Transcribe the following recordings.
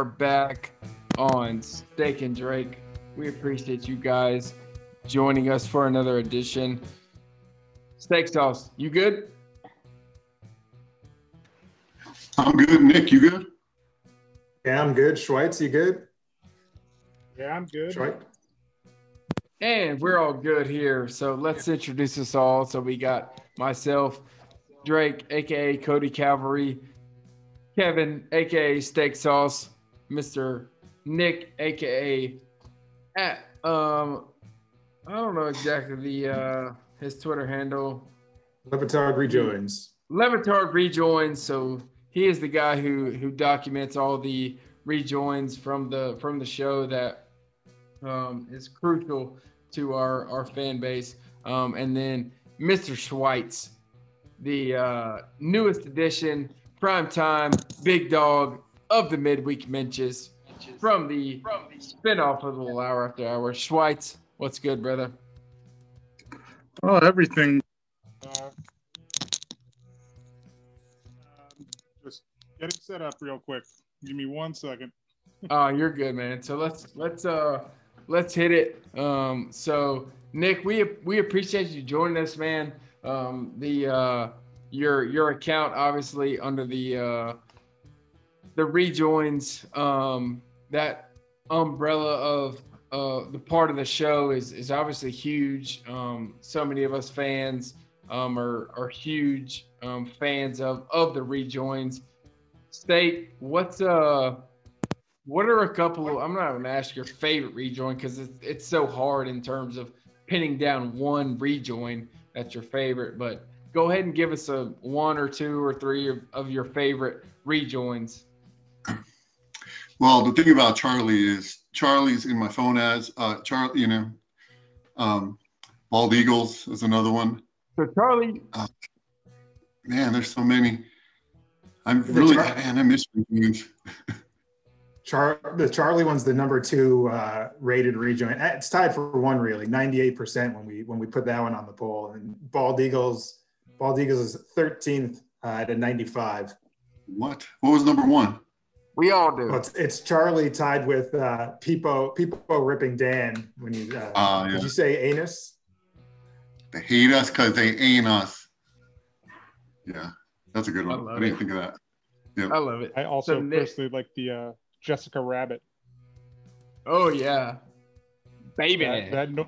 Are back on Steak and Drake. We appreciate you guys joining us for another edition. Steak sauce, you good? I'm good. Nick, you good? Yeah, I'm good. Schweitz, you good? Yeah, I'm good. Schweitz? And we're all good here. So let's introduce us all. So we got myself, Drake, aka Cody Cavalry, Kevin, aka Steak Sauce, Mr. Nick, aka at um I don't know exactly the uh his Twitter handle. Le Batard rejoins. Le Batard rejoins, so he is the guy who who documents all the rejoins from the from the show that um, is crucial to our our fan base. Um, and then Mr. Schweitz, the uh, newest addition, prime time, big dog of the midweek mentions from the from the spinoff of the little hour after hour. Schweitz, what's good, brother? Oh, everything. Uh, just getting set up real quick. Give me one second. Oh, you're good, man. So let's let's uh let's hit it. Um, so Nick, we we appreciate you joining us, man. Um, the uh, your your account obviously under the uh, the rejoins um, that umbrella of uh, the part of the show is is obviously huge. Um, so many of us fans um, are are huge um, fans of of the rejoins. State, what's uh what are a couple of, I'm not to ask your favorite rejoin because it's, it's so hard in terms of pinning down one rejoin that's your favorite, but go ahead and give us a one or two or three of, of your favorite rejoins. Well, the thing about Charlie is Charlie's in my phone as uh, Charlie, you know, um, Bald Eagles is another one. So Charlie, Man, there's so many. I'm The really, Char- man, I miss rejoins. Char- the Charlie one's the number two uh, rated rejoin. Uh, It's tied for one, really, 98% when we when we put that one on the poll. And Bald Eagles, Bald Eagles is 13th uh, at a 95. What? What was number one? We all do. Well, it's, it's Charlie tied with uh, Peepo, Peepo ripping Dan when you, uh, Ah, yeah. did you say anus? They hate us because they ain't us. Yeah, that's a good one. I, love didn't it. think of that. I love it. I also So Nick- personally like the uh, Jessica Rabbit. Oh yeah, baby. That, that, no,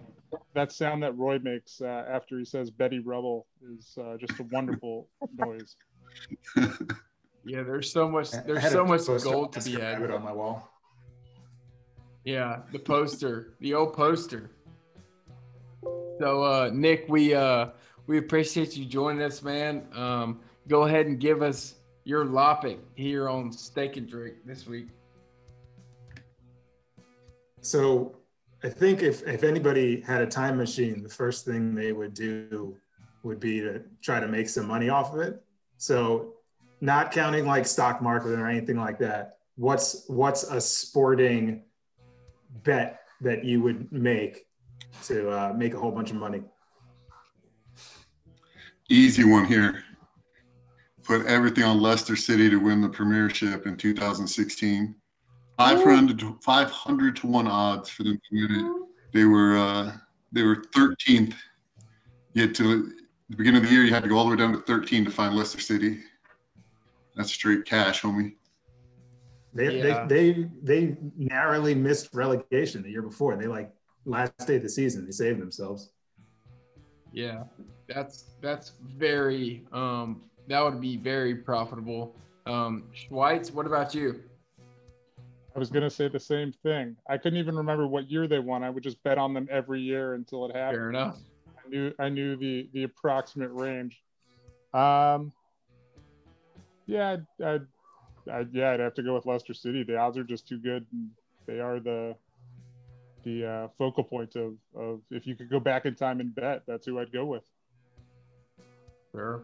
that sound that Roy makes uh, after he says Betty Rubble is uh, just a wonderful noise. yeah, there's so much. There's so much gold to be had. Rabbit on my wall. Yeah, the poster, the old poster. So uh Nick, we uh we appreciate you joining us, man. Um go ahead and give us your lopping here on Steak and Drake this week? So I think if, if anybody had a time machine, the first thing they would do would be to try to make some money off of it. So not counting like stock market or anything like that. What's what's a sporting bet that you would make to uh, make a whole bunch of money? Easy one here. Put everything on Leicester City to win the Premiership in 2016. 500 to, 500 to one odds for them to win it. They were uh, they were 13th. Yet to the beginning of the year, you had to go all the way down to 13 to find Leicester City. That's straight cash, homie. They, Yeah. they they they narrowly missed relegation the year before. They like last day of the season, they saved themselves. Yeah, that's that's very um that would be very profitable. Um Schweitz, what about you? I was gonna say the same thing. I couldn't even remember what year they won. I would just bet on them every year until it happened. Fair enough. I knew I knew the the approximate range. Um, yeah, I'd, I'd, yeah, I'd have to go with Leicester City. The odds are just too good. They are the the uh, focal point of of if you could go back in time and bet, that's who I'd go with. Sure.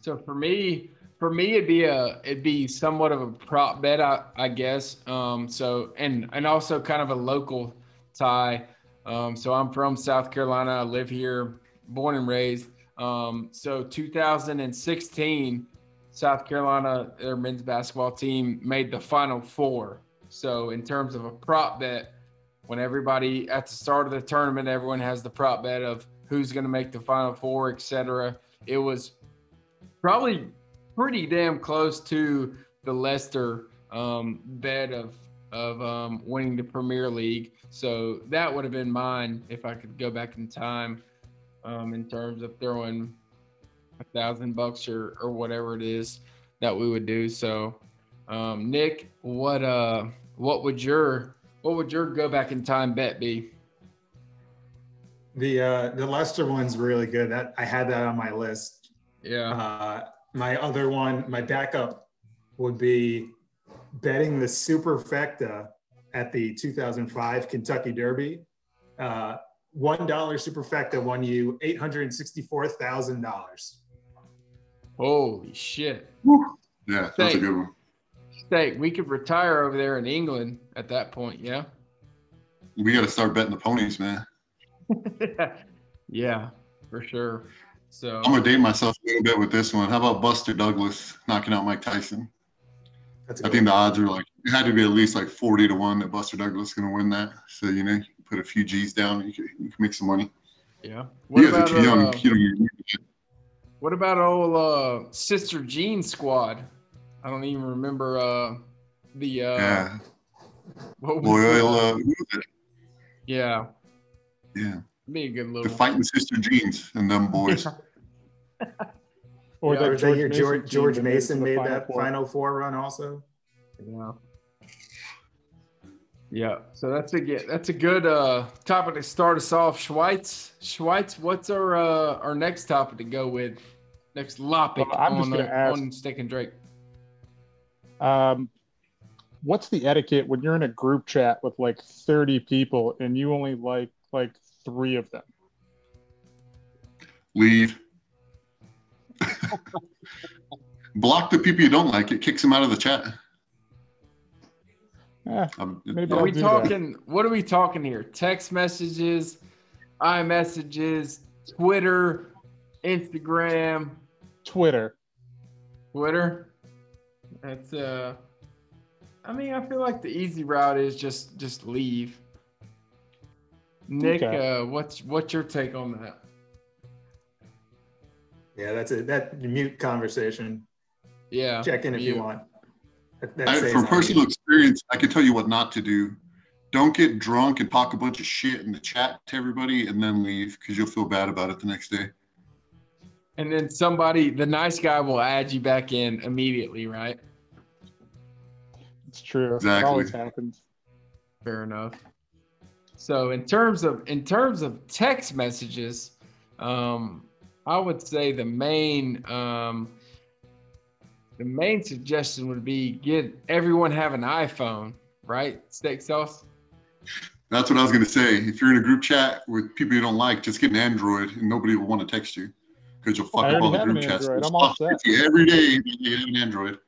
So for me, for me, it'd be a it'd be somewhat of a prop bet, I, I guess. Um, so and and also kind of a local tie. Um, so I'm from South Carolina. I live here, born and raised. Um, so 2016, South Carolina, their men's basketball team made the Final Four. So in terms of a prop bet, when everybody at the start of the tournament, everyone has the prop bet of who's going to make the Final Four, etc. It was probably pretty damn close to the Leicester um, bet of of um, winning the Premier League. So that would have been mine if I could go back in time, um, in terms of throwing a thousand bucks or or whatever it is that we would do. So, um, Nick, what uh, what would your what would your go back in time bet be? The uh, the Leicester one's really good. That I had that on my list. Yeah. Uh, my other one, my backup, would be betting the superfecta at the 2005 Kentucky Derby. Uh, One dollar superfecta won you eight hundred sixty-four thousand dollars. Holy shit. Yeah, that's a good one. Steak, we could retire over there in England at that point, yeah? We got to start betting the ponies, man. yeah, for sure. So I'm gonna date myself a little bit with this one. How about Buster Douglas knocking out Mike Tyson? That's a I good think the odds are like it had to be at least like 40 to one that Buster Douglas is gonna win that. So you know, you put a few G's down, you can, you can make some money. yeah. What you guys about are too young. uh, you don't even need it. What about old uh, Sister Jean squad? I don't even remember uh, the uh, yeah, what was Loyola. the- it? yeah, Yeah, be a good little. the little fighting sister jeans and them boys. Or Yeah, that or that year George, George that made Mason made that Four. Final Four run also. Yeah. Yeah. So that's a good that's a good uh topic to start us off. Schweitz. Schweitz, what's our uh our next topic to go with? Next topic Well, I'm just gonna uh, ask- on Steak and Drake. Um, what's the etiquette when you're in a group chat with like 30 people and you only like like three of them? Leave. Block the people you don't like. It kicks them out of the chat. Eh, Um, Maybe Are I'll we do that. talking what are we talking here? Text messages, iMessages, Twitter, Instagram, Twitter. Twitter. That's uh I mean, I feel like the easy route is just just leave. Nick, Okay. uh what's what's your take on that? Yeah, that's it. That mute conversation. Yeah. Check in if you mute. want. That, that I, from personal mute. experience, I can tell you what not to do. Don't get drunk and talk a bunch of shit in the chat to everybody and then leave because you'll feel bad about it the next day. And then somebody, the nice guy will add you back in immediately, right? It's true. Exactly. It always happens. Fair enough. So in terms of in terms of text messages, um, I would say the main um, the main suggestion would be get everyone have an iPhone, right? Steak sauce. That's what I was gonna say. If you're in a group chat with people you don't like, just get an Android, and nobody will want to text you because you'll fuck I up all the group an chats. I'm all fuck set. Every day you have an Android.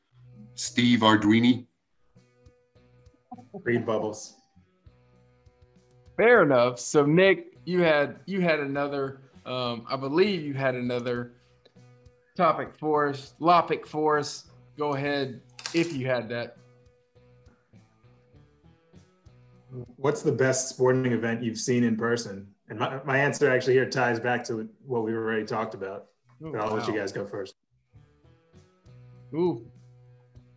Steve Arduini. Read bubbles. Fair enough. So Nick, you had you had another. Um, I believe you had another topic for us, lopic for us. Go ahead if you had that. What's the best sporting event you've seen in person? And my, my answer actually here ties back to what we've already talked about. Ooh, But I'll let you guys go first. Ooh.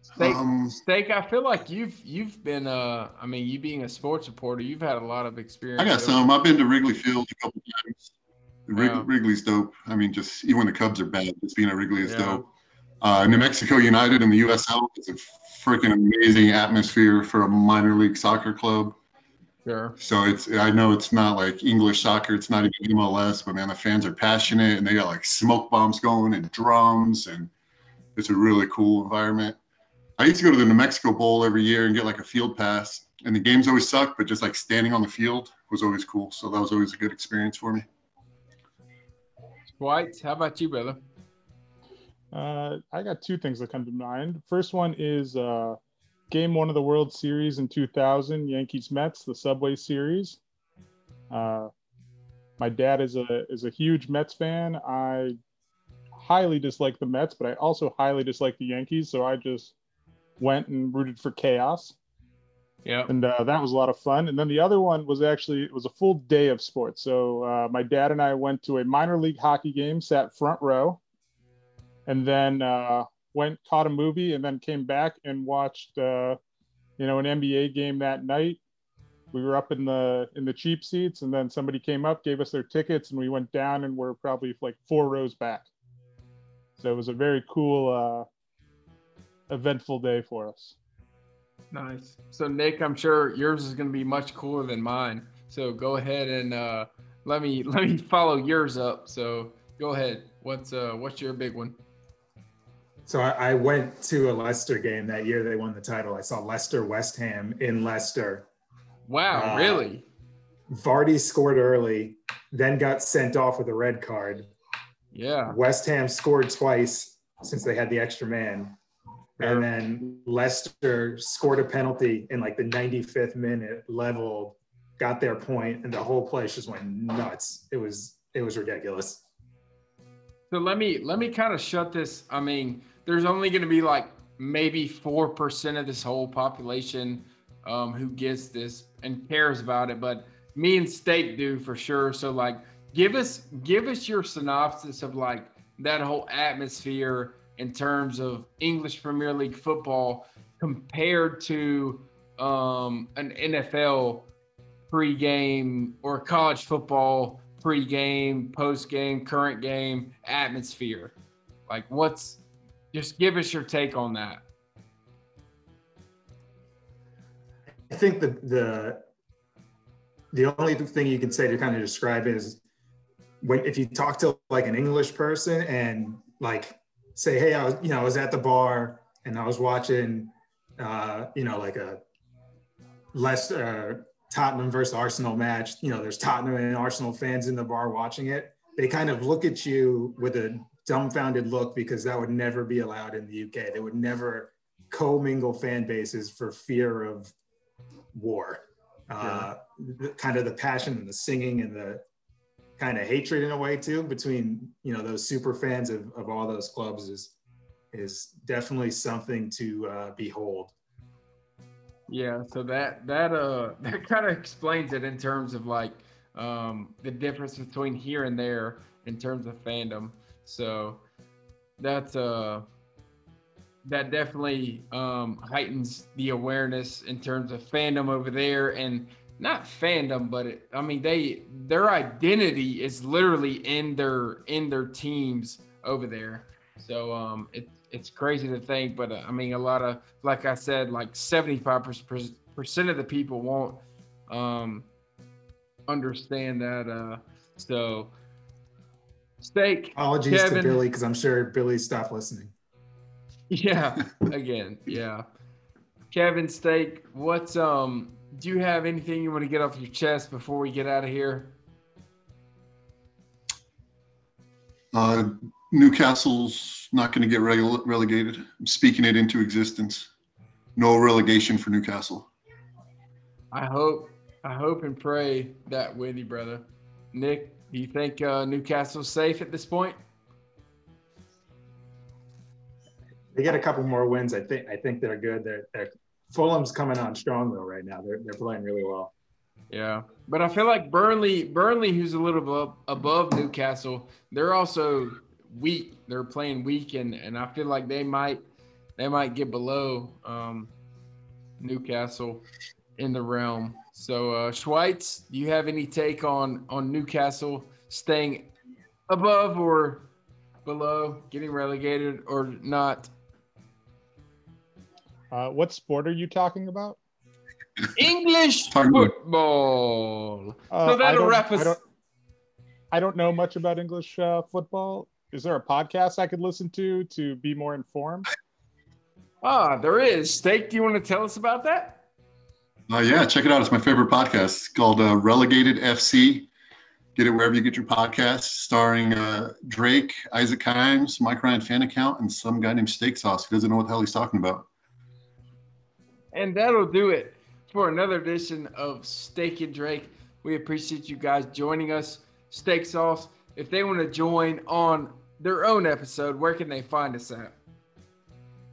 Steak, Um, steak. I feel like you've you've been. Uh, I mean, you being a sports reporter, you've had a lot of experience. I got some. I've been to Wrigley Field a couple times. Wrig- Yeah. Wrigley's dope. I mean, just even when the Cubs are bad, just being at Wrigley is Yeah. dope. Uh, New Mexico United in the USL is a freaking amazing atmosphere for a minor league soccer club. Sure. So it's I know it's not like English soccer, it's not even MLS, but man, the fans are passionate and they got like smoke bombs going and drums and it's a really cool environment. I used to go to the New Mexico Bowl every year and get like a field pass. And the games always sucked, but just like standing on the field was always cool. So that was always a good experience for me. White. How about you, brother? Uh, I got two things that come to mind. First one is uh, game one of the World Series in 2000, Yankees Mets, the Subway Series. Uh, my dad is a is a huge Mets fan. I highly dislike the Mets, but I also highly dislike the Yankees. So I just went and rooted for chaos, Yeah. and uh, that was a lot of fun. And then the other one was actually it was a full day of sports. So uh, my dad and I went to a minor league hockey game, sat front row, and then uh, went caught a movie, and then came back and watched uh, you know an NBA game that night. We were up in the in the cheap seats, and then somebody came up, gave us their tickets, and we went down, and we're probably like four rows back. So it was a very cool, uh, eventful day for us. Nice. So Nick, I'm sure yours is going to be much cooler than mine. So go ahead and uh, let me let me follow yours up. So go ahead. What's uh what's your big one? So I, I went to a Leicester game that year. They won the title. I saw Leicester West Ham in Leicester. Wow, Uh, really? Vardy scored early, then got sent off with a red card. Yeah. West Ham scored twice since they had the extra man. And then Leicester scored a penalty in like the 95th minute, leveled, got their point, and the whole place just went nuts. It was it was ridiculous. So let me let me kind of shut this. I mean, there's only going to be like maybe four percent of this whole population um, who gets this and cares about it, but me and Steak do for sure. So like, give us give us your synopsis of like that whole atmosphere in terms of English Premier League football compared to um, an NFL pregame or college football pregame, postgame, current game atmosphere. Like, what's just give us your take on that. I think the the the only thing you can say to kind of describe it is when if you talk to like an English person and like say, hey, I was you know I was at the bar and I was watching uh, you know like a Leicester Tottenham versus Arsenal match. You know, there's Tottenham and Arsenal fans in the bar watching it. They kind of look at you with a dumbfounded look because that would never be allowed in the UK. They would never commingle fan bases for fear of war. Uh, the, kind of the passion and the singing and the kind of hatred in a way too between you know those super fans of, of all those clubs is is definitely something to uh, behold. Yeah, so that that uh that kind of explains it in terms of like um the difference between here and there in terms of fandom. So that's uh that definitely um heightens the awareness in terms of fandom over there and not fandom but it, I mean they their identity is literally in their in their teams over there. So um it it's crazy to think, but uh, I mean, a lot of, like I said, like 75% of the people won't um, understand that. Uh, so, steak. Apologies Kevin. to Billy because I'm sure Billy stopped listening. Yeah, again, yeah. Kevin Steak, what's um? Do you have anything you want to get off your chest before we get out of here? Uh, Newcastle's not going to get rele- relegated. I'm speaking it into existence. No relegation for Newcastle. I hope, I hope and pray that with you, brother. Nick, do you think uh, Newcastle's safe at this point? They get a couple more wins. I think. I think they're good. They're, they're Fulham's coming on strong though right now. They're they're playing really well. Yeah, but I feel like Burnley, Burnley, who's a little above, above Newcastle, they're also weak. They're playing weak, and and I feel like they might they might get below um, Newcastle in the realm. So, uh, Schweitz, do you have any take on on Newcastle staying above or below, getting relegated or not? Uh, what sport are you talking about? English football. Uh, so I that'll don't- wrap I us. don't, I don't know much about English uh, football. Is there a podcast I could listen to to be more informed? Ah, there is. Steak, do you want to tell us about that? Uh, yeah, check it out. It's my favorite podcast. It's called uh, Relegated FC. Get it wherever you get your podcasts, starring uh, Drake, Isaac Himes, Mike Ryan fan account, and some guy named Steak Sauce who doesn't know what the hell he's talking about. And that'll do it for another edition of Steak and Drake. We appreciate you guys joining us. Steak Sauce, if they want to join on their own episode, where can they find us at?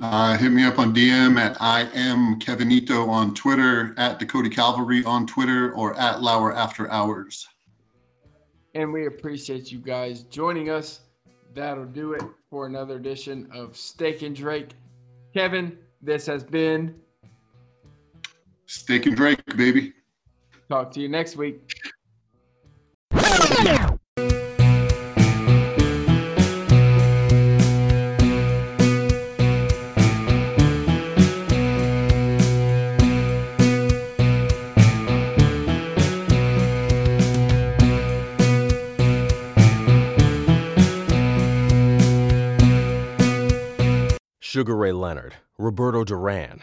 Uh, hit me up on DM at I am Kevinito on Twitter, at Dakota Calvary on Twitter, or at Lauer After Hours. And we appreciate you guys joining us. That'll do it for another edition of Steak and Drake. Kevin, this has been. Steak and Drake, baby. Talk to you next week. Sugar Ray Leonard, Roberto Duran,